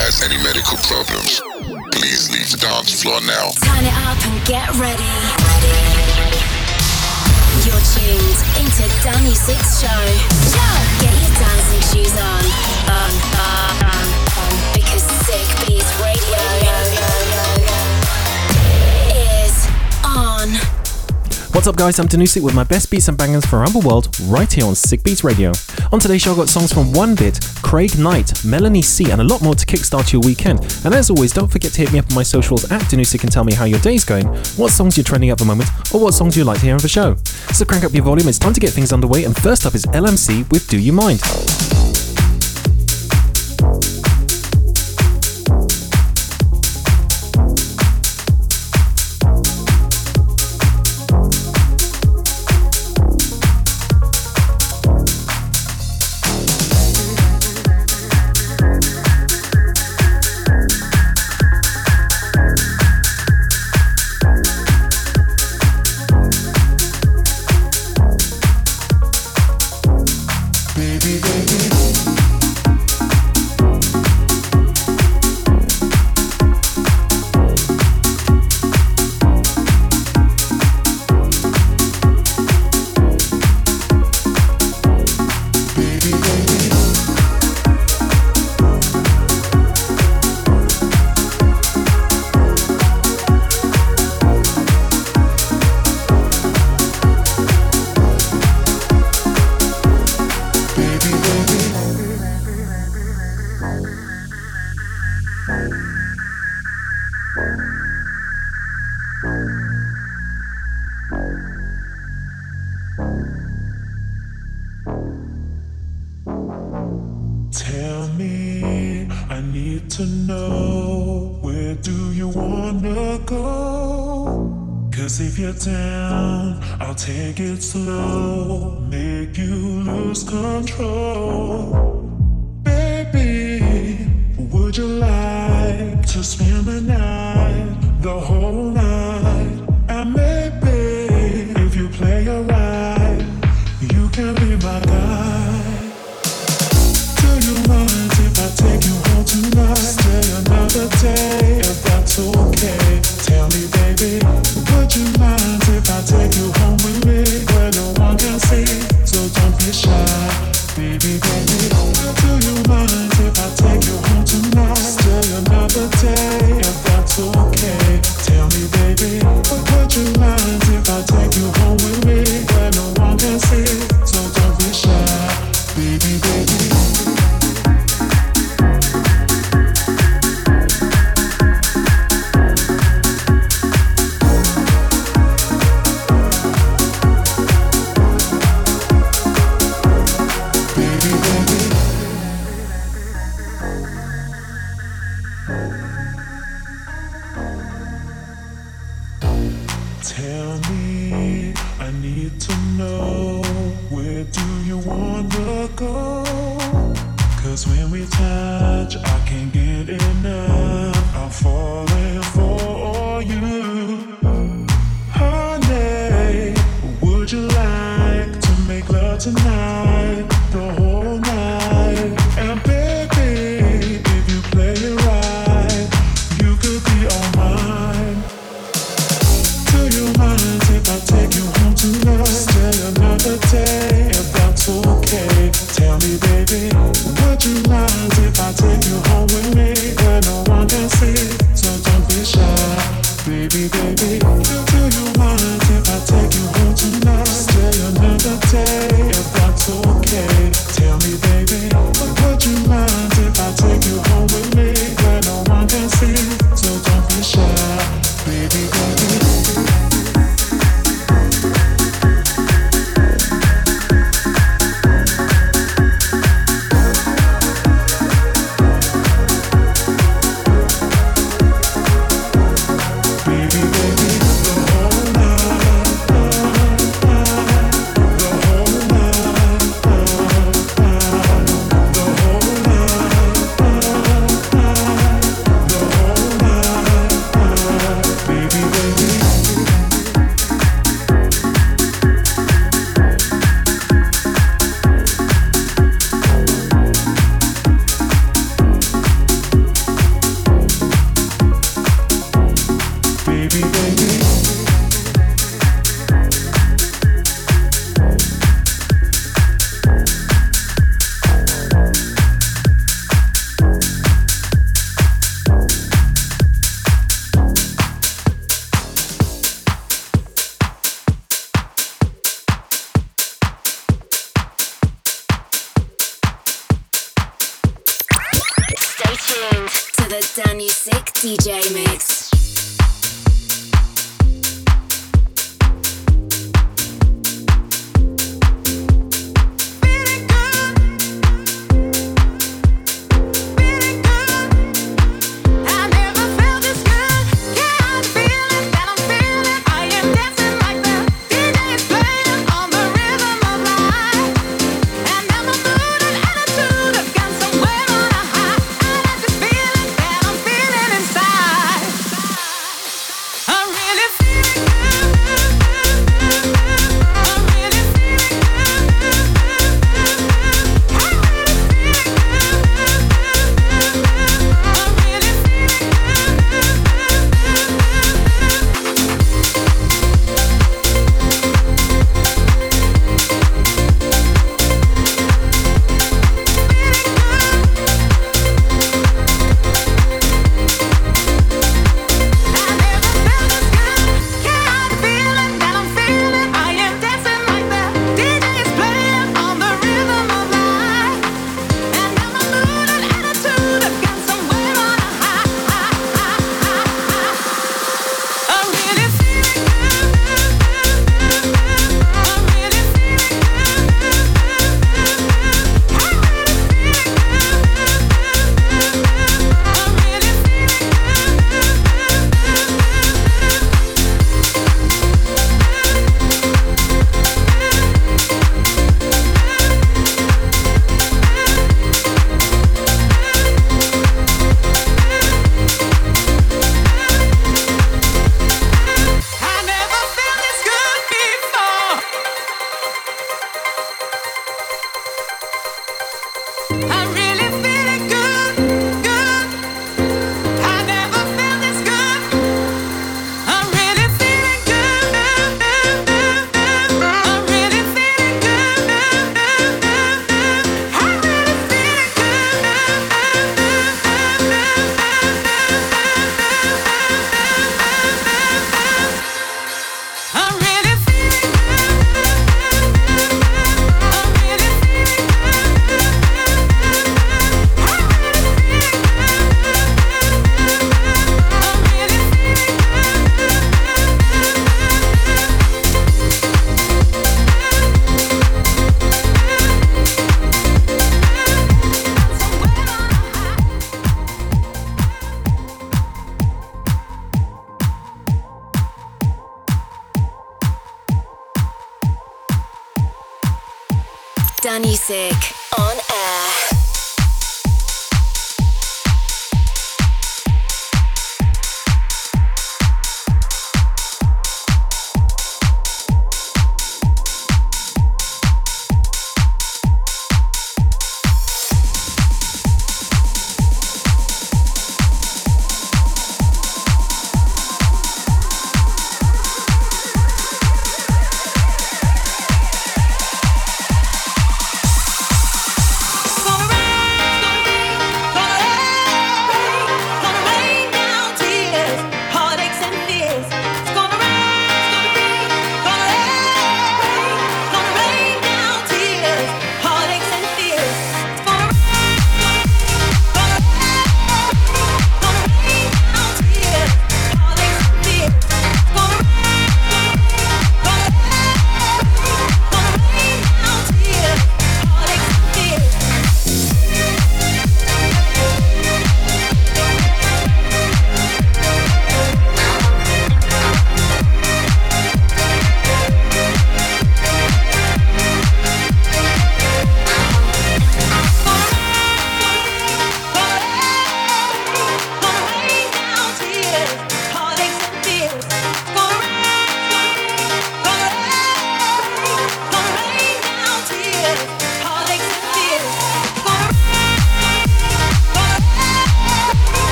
has any medical problems, please leave the dance floor now. Turn it up and get ready. You're tuned into Danny Six Show. Get your dancing shoes on. On, on, What's up, guys? I'm Danusik with my best beats and bangers for around world right here on Sick Beats Radio. On today's show, I got songs from One Bit, Craig Knight, Melanie C, and a lot more to kickstart your weekend. And as always, don't forget to hit me up on my socials at Danusik and tell me how your day's going, what songs you're trending at the moment, or what songs you'd like to hear on the show. So crank up your volume, it's time to get things underway, and first up is LMC with Do You Mind? down, I'll take it slow, make you lose control.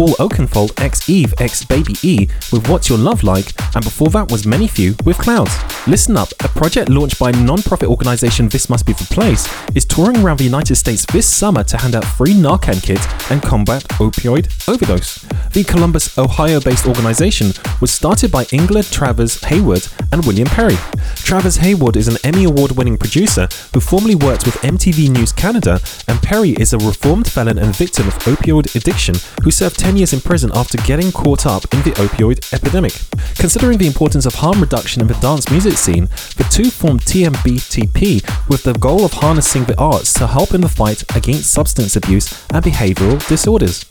Paul Oakenfold x Eve x Baby E with What's Your Love Like, and before that was Many Few with Clouds. Listen Up, a project launched by non-profit organisation This Must Be the Place, is touring around the United States this summer to hand out free Narcan kits and combat opioid overdose. The Columbus, Ohio-based organisation was started by Ingler Travers Hayward and William Perry. Travers Hayward is an Emmy Award-winning producer who formerly worked with MTV News Canada, and Perry is a reformed felon and victim of opioid addiction who served 10 years in prison after getting caught up in the opioid epidemic. Considering the importance of harm reduction in the dance music scene, the two formed TMBTP with the goal of harnessing the arts to help in the fight against substance abuse and behavioral disorders.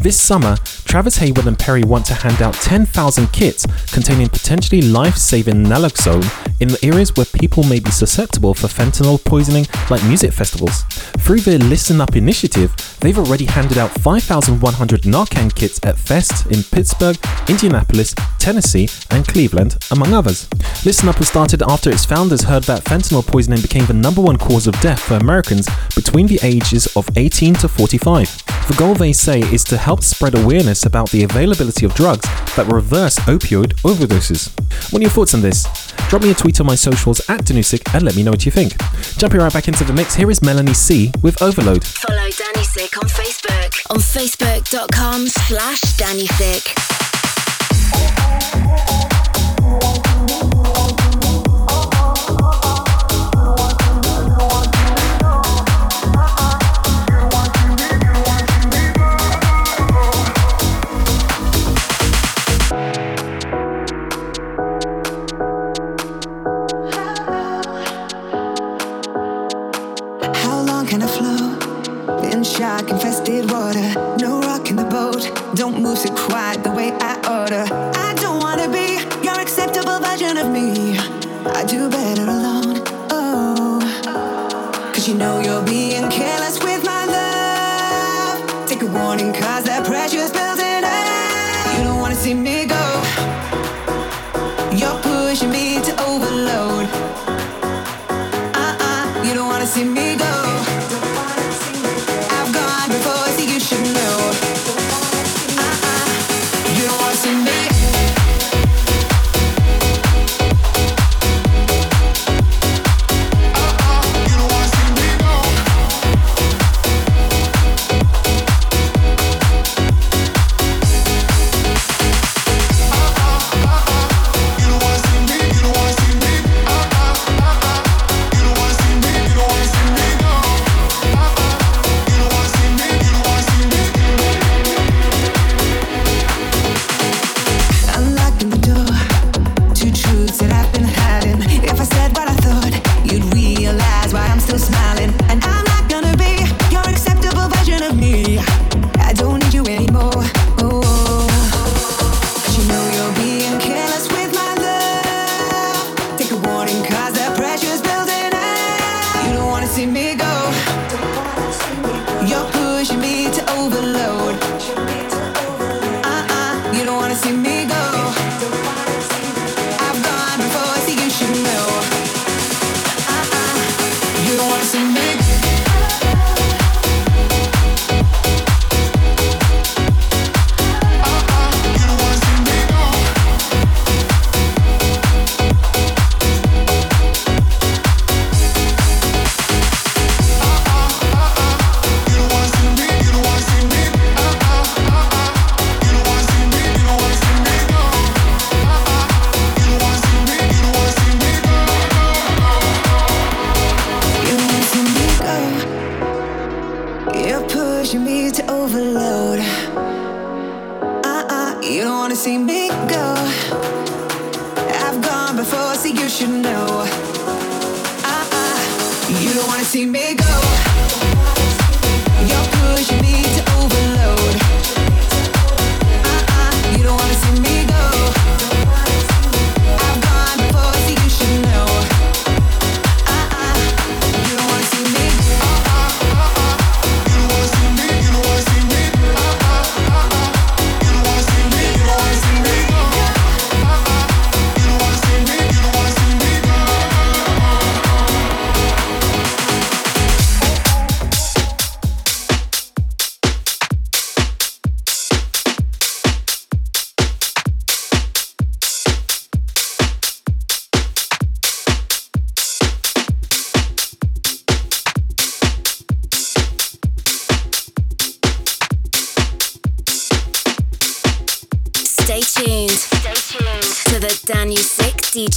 This summer, Travers Hayward and Perry want to hand out 10,000 kits containing potentially life-saving naloxone in the areas where people may be susceptible for fentanyl poisoning like music festivals. Through their Listen Up initiative, they've already handed out 5,100 Narcan kits at Fest in Pittsburgh, Indianapolis, Tennessee, and Cleveland, among others. Listen Up was started after its founders heard that fentanyl poisoning became the number one cause of death for Americans between the ages of 18 to 45. The goal, they say, is to help spread awareness about the availability of drugs that reverse opioid overdoses. What are your thoughts on this? Drop me a tweet on my socials at Danusik and let me know what you think. Jumping right back into the mix, here is Melanie C with Overload. Follow Danny Sick on Facebook on facebook.com slash Danny.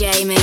Ah.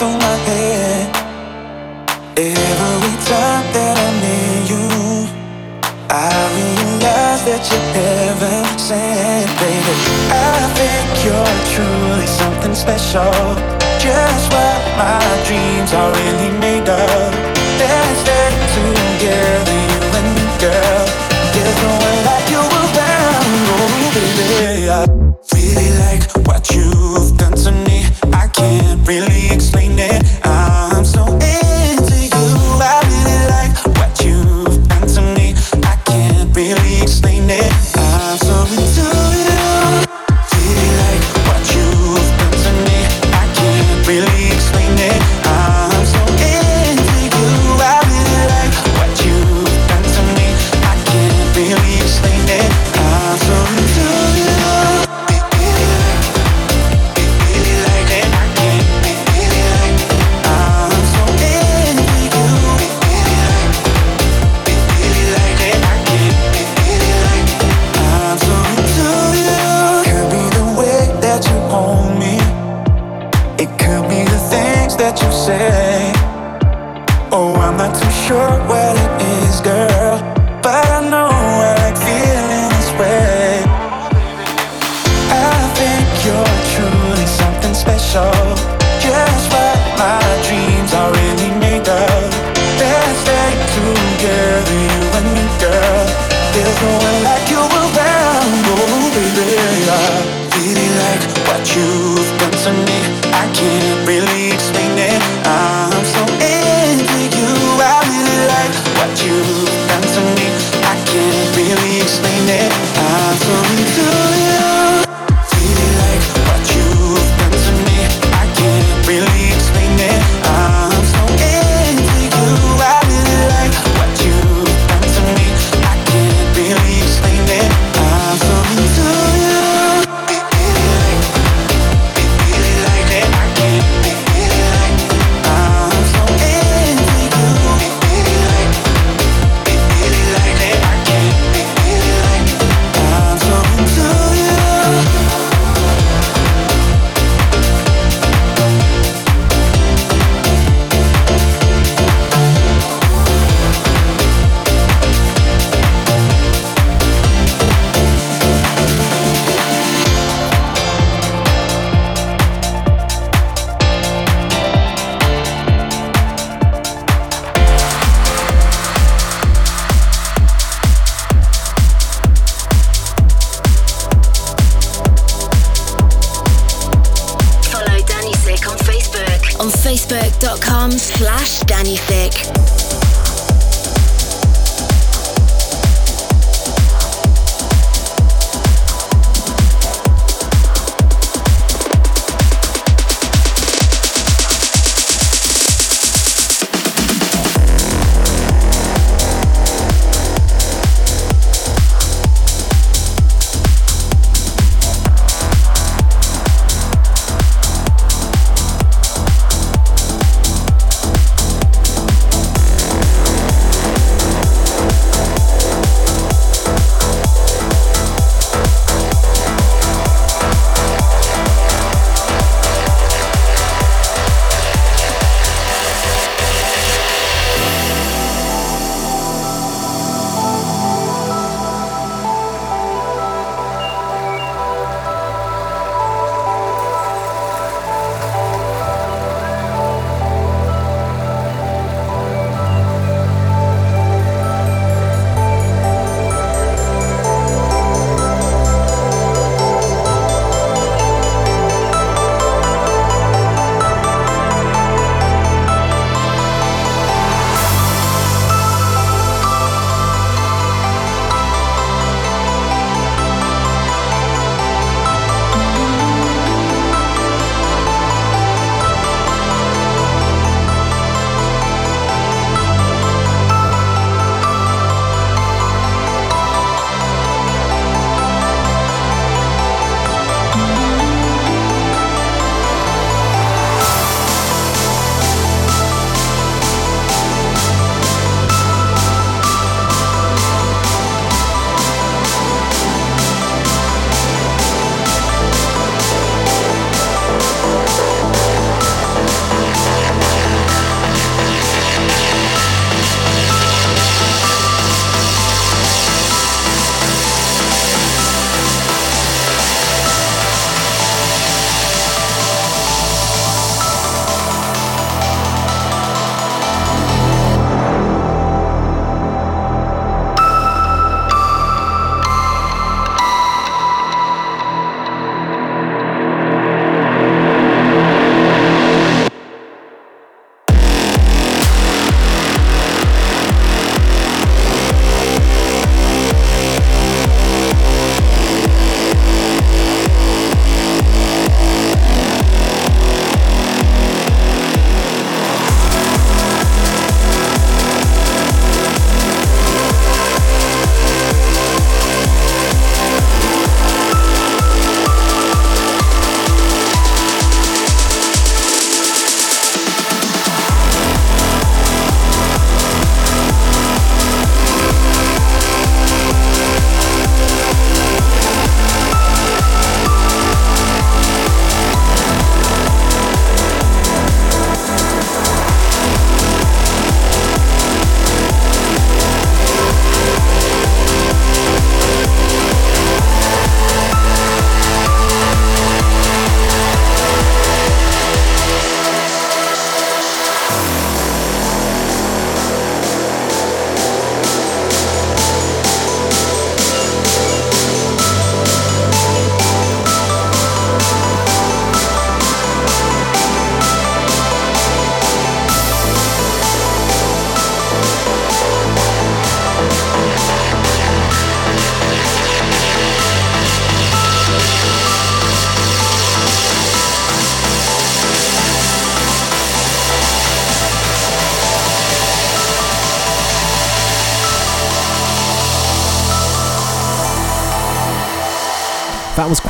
through my head. Every time that I'm near you I realize that you're heaven sent, baby I think you're truly something special. Just what my dreams are really made of. Let's stay together, you and me, girl. There's no one like you around, oh baby. I really like what you've done.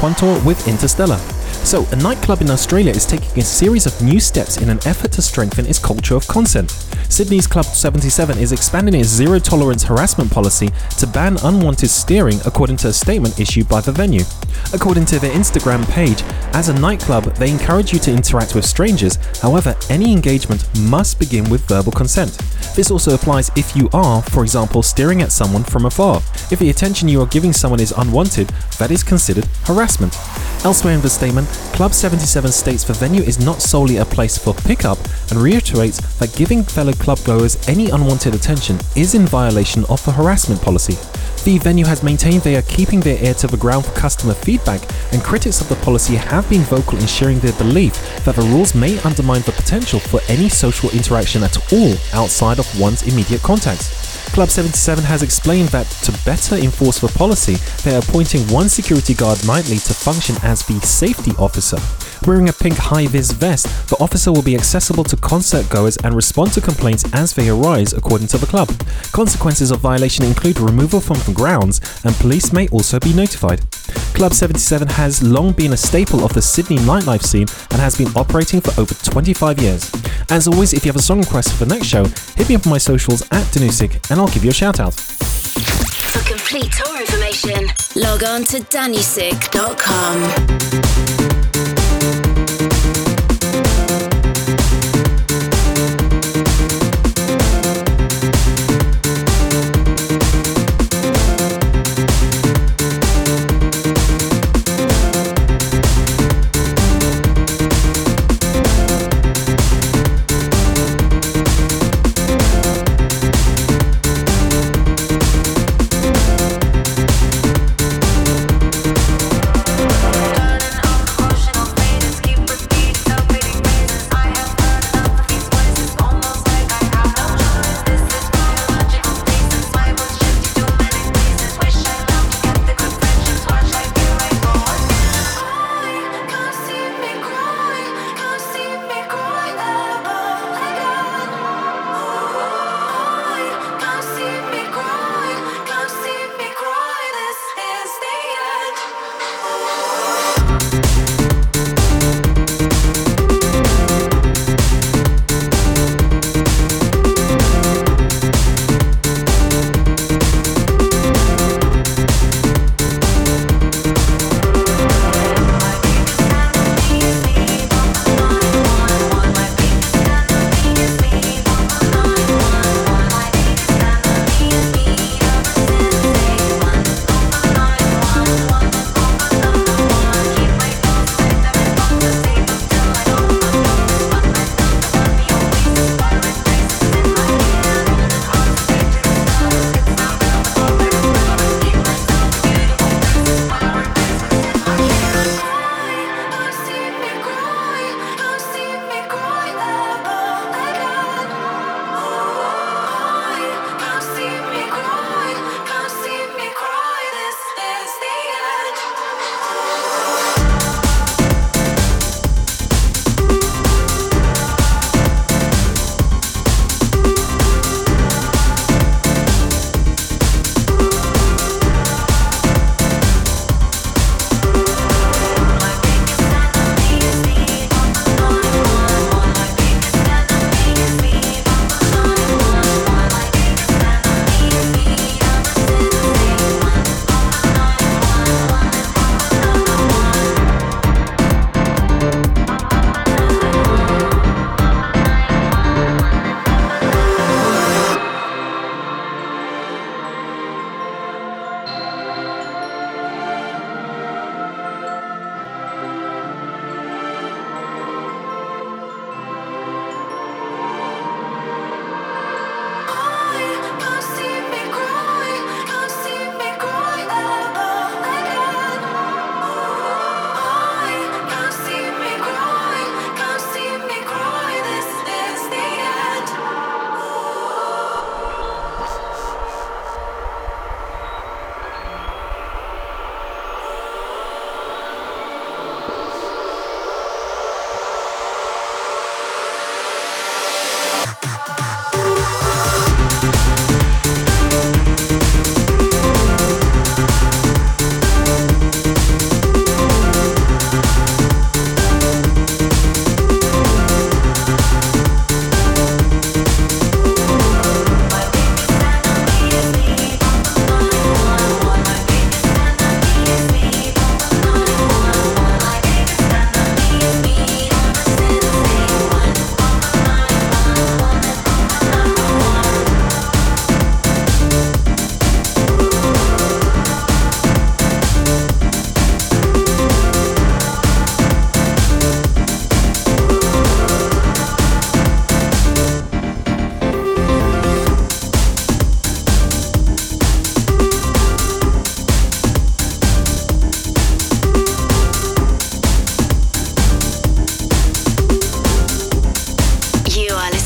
Quantor with Interstellar. So, a nightclub in Australia is taking a series of new steps in an effort to strengthen its culture of consent. Sydney's Club 77 is expanding its zero tolerance harassment policy to ban unwanted steering, according to a statement issued by the venue. According to their Instagram page, as a nightclub, they encourage you to interact with strangers, however, any engagement must begin with verbal consent. This also applies if you are, for example, staring at someone from afar. If the attention you are giving someone is unwanted, that is considered harassment. Elsewhere in the statement, Club 77 states the venue is not solely a place for pickup and reiterates that giving fellow clubgoers any unwanted attention is in violation of the harassment policy. The venue has maintained they are keeping their ear to the ground for customer feedback, and critics of the policy have been vocal in sharing their belief that the rules may undermine the potential for any social interaction at all outside of one's immediate contacts. Club 77 has explained that to better enforce the policy, they are appointing one security guard nightly to function as the safety officer. Wearing a pink high vis vest, the officer will be accessible to concert goers and respond to complaints as they arise, according to the club. Consequences of violation include removal from the grounds, and police may also be notified. Club 77 has long been a staple of the Sydney nightlife scene and has been operating for over 25 years. As always, if you have a song request for the next show, hit me up on my socials at Danusik and I'll give you a shout out. For complete tour information, log on to danusik.com.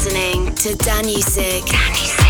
listening to Danusik. Danusik.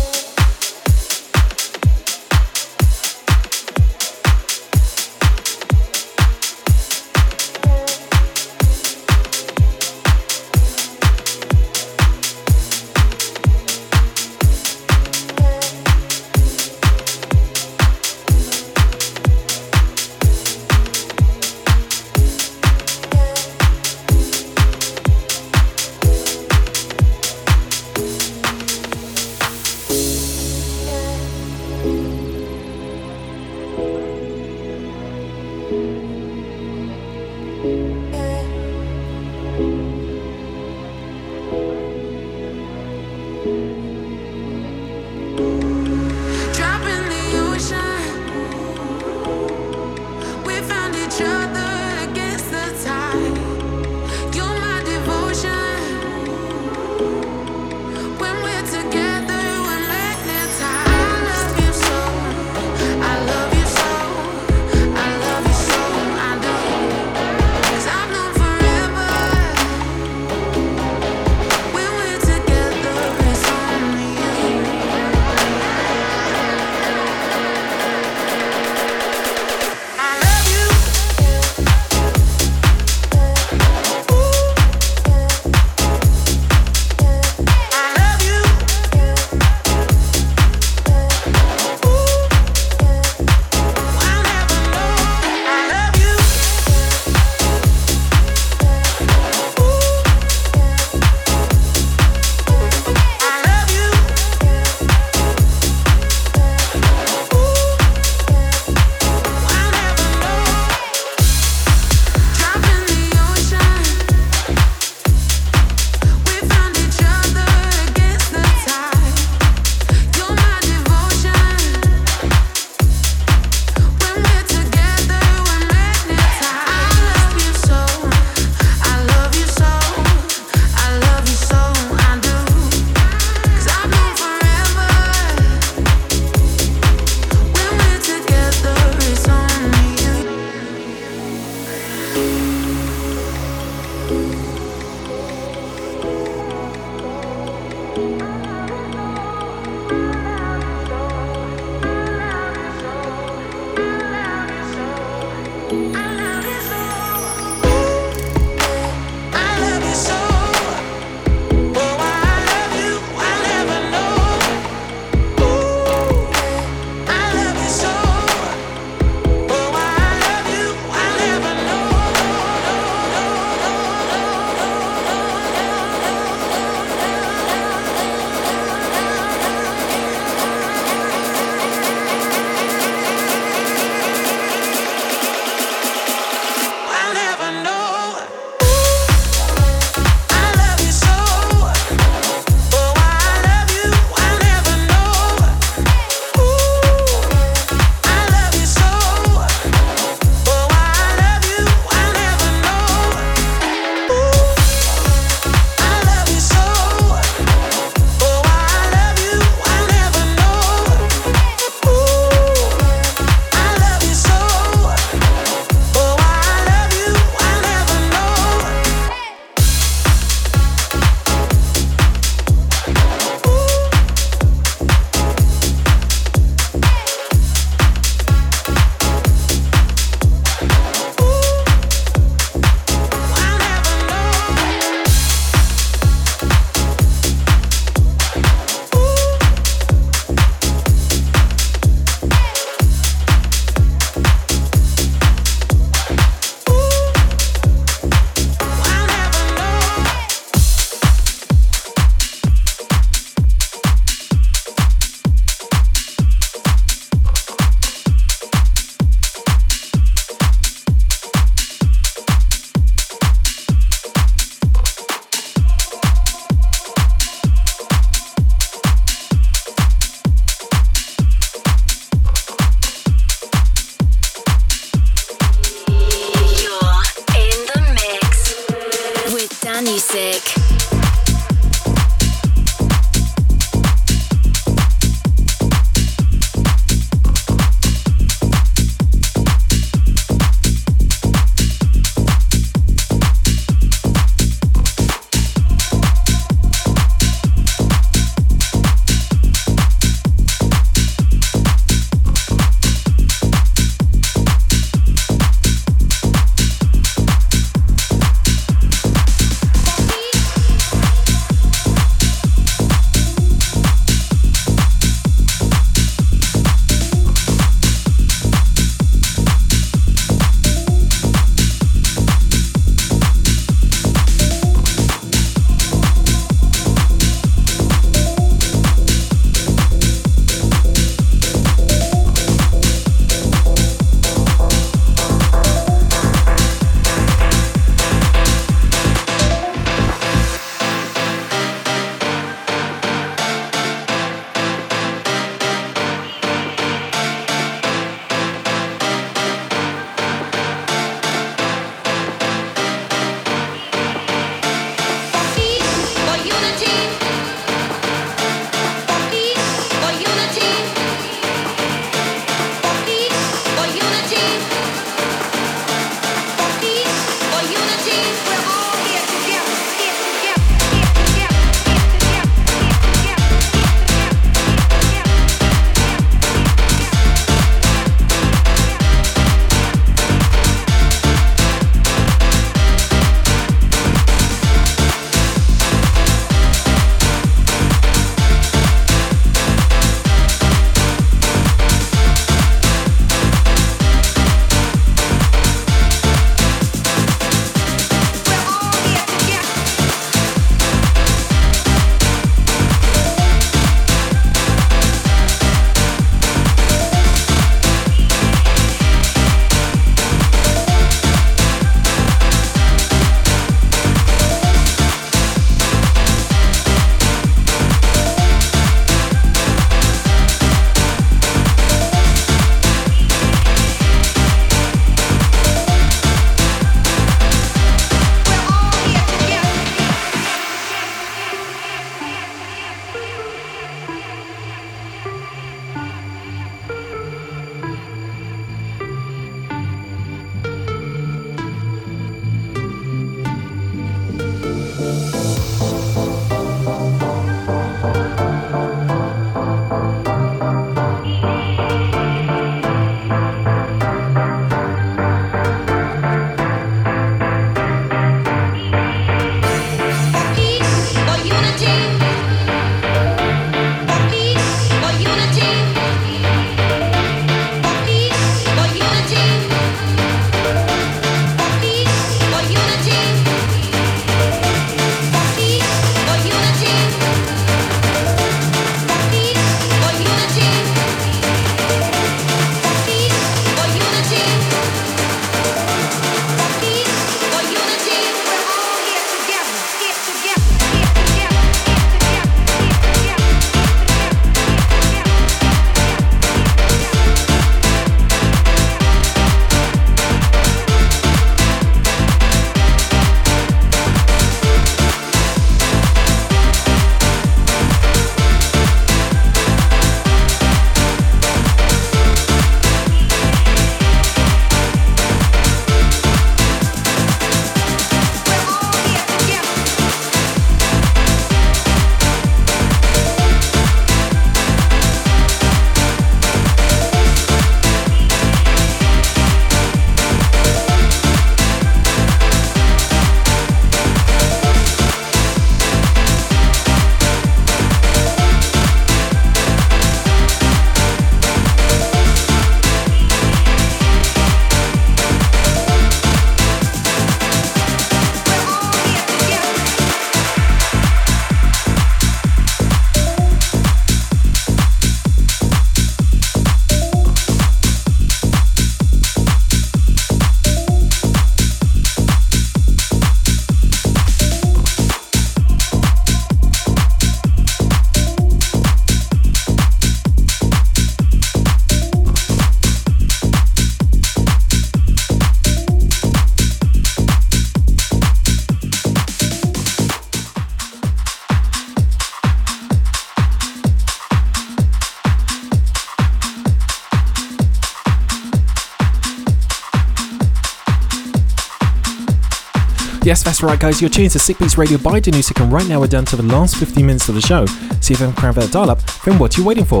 That's right, guys. You're tuned to Sick Beats Radio by Danusik, and right now we're down to the last 15 minutes of the show. See if I can crank that dial up, then what are you waiting for?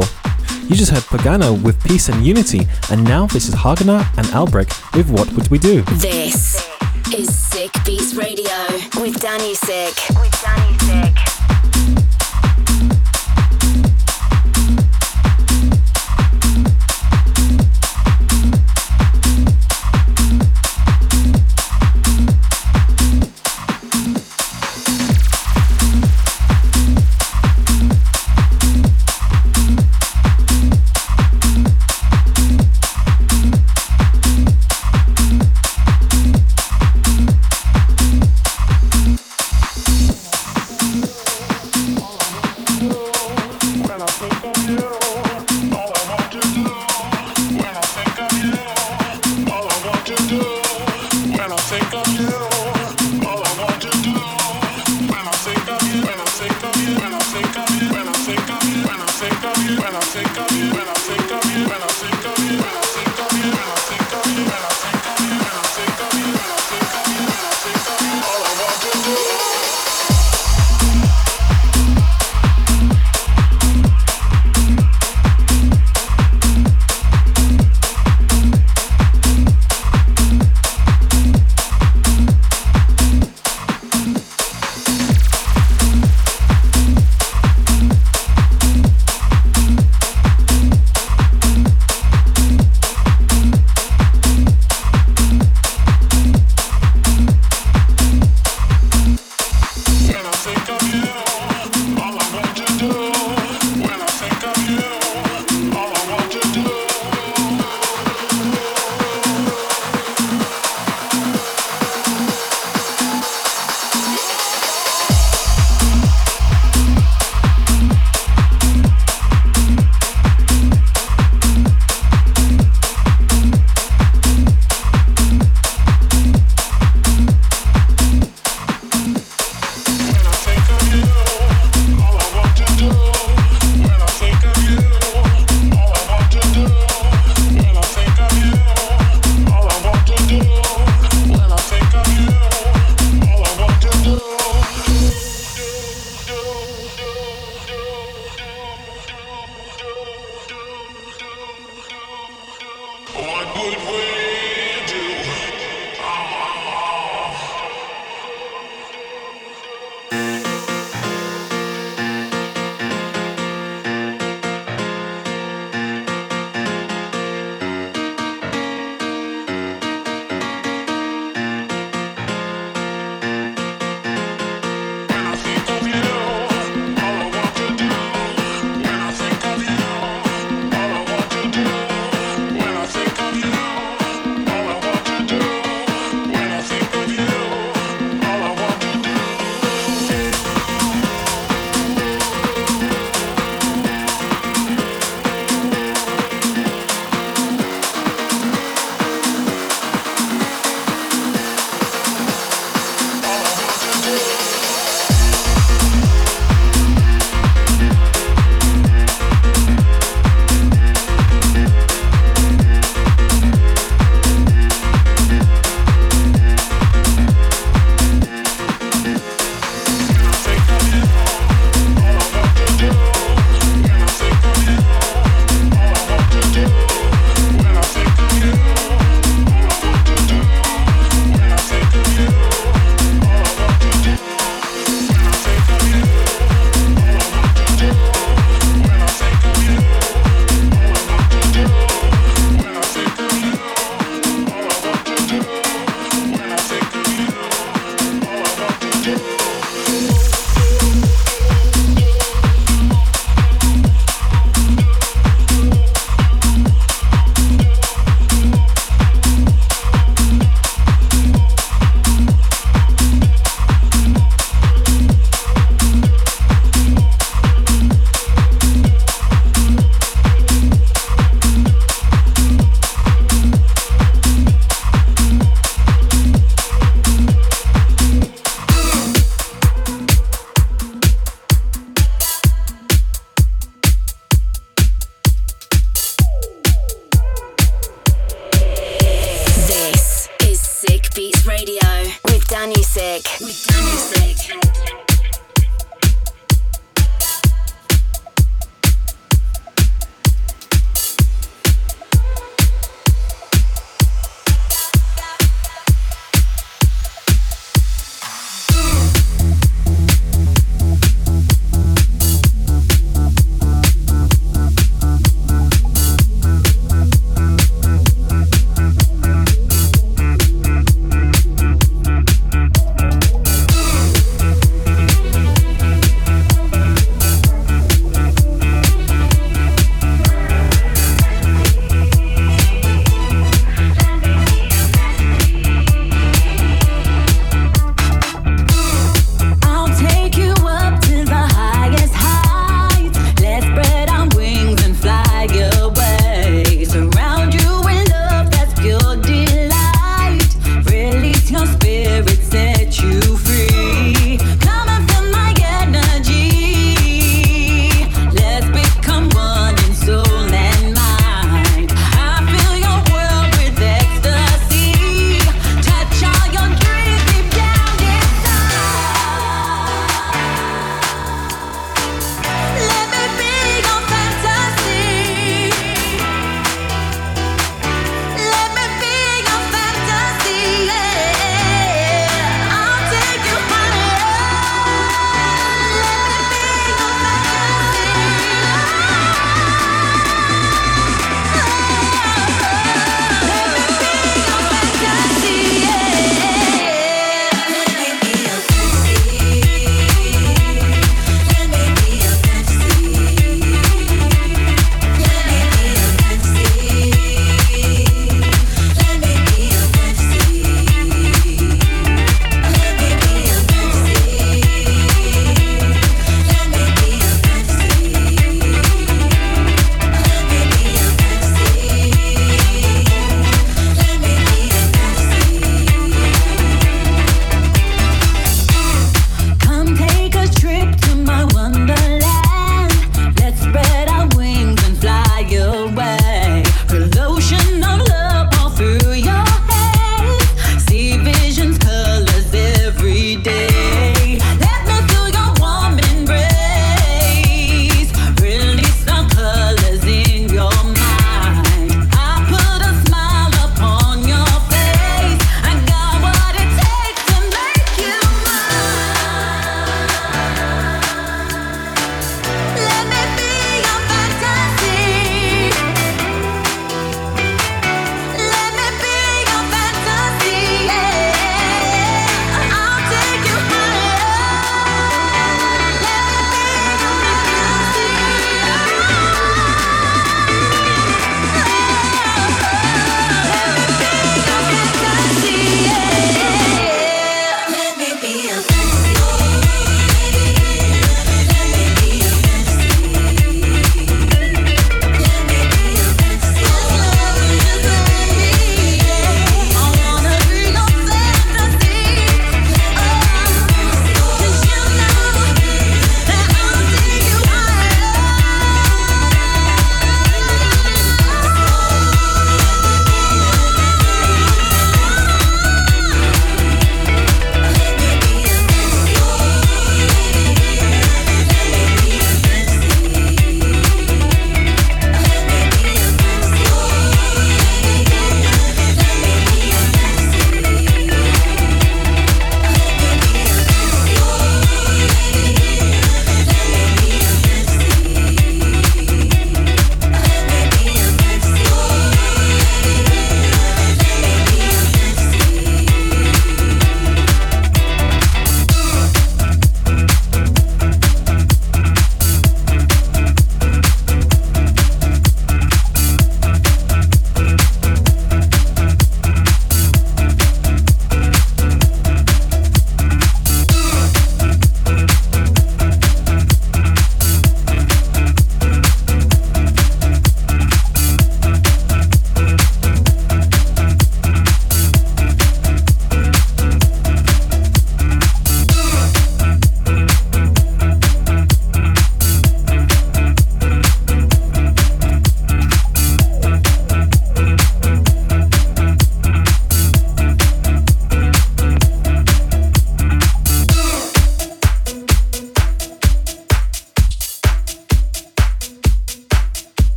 You just heard Pagano with Peace and Unity, and now this is Hagener and Albrecht with What Would We Do? This is Sick Beats Radio with Danny Sick.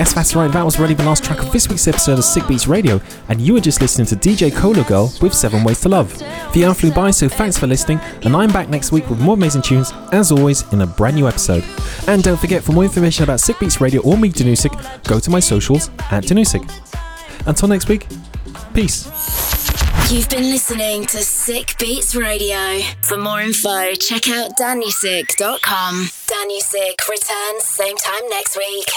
Yes, that's right, that was already the last track of this week's episode of Sick Beats Radio, and you were just listening to DJ Cola Girl with 7 Ways to Love. The hour flew by, so thanks for listening, and I'm back next week with more amazing tunes, as always, in a brand new episode. And don't forget, for more information about Sick Beats Radio or me, Danusik, go to my socials at Danusik. Until next week, peace. You've been listening to Sick Beats Radio. For more info, check out danusik.com. Danusik returns same time next week.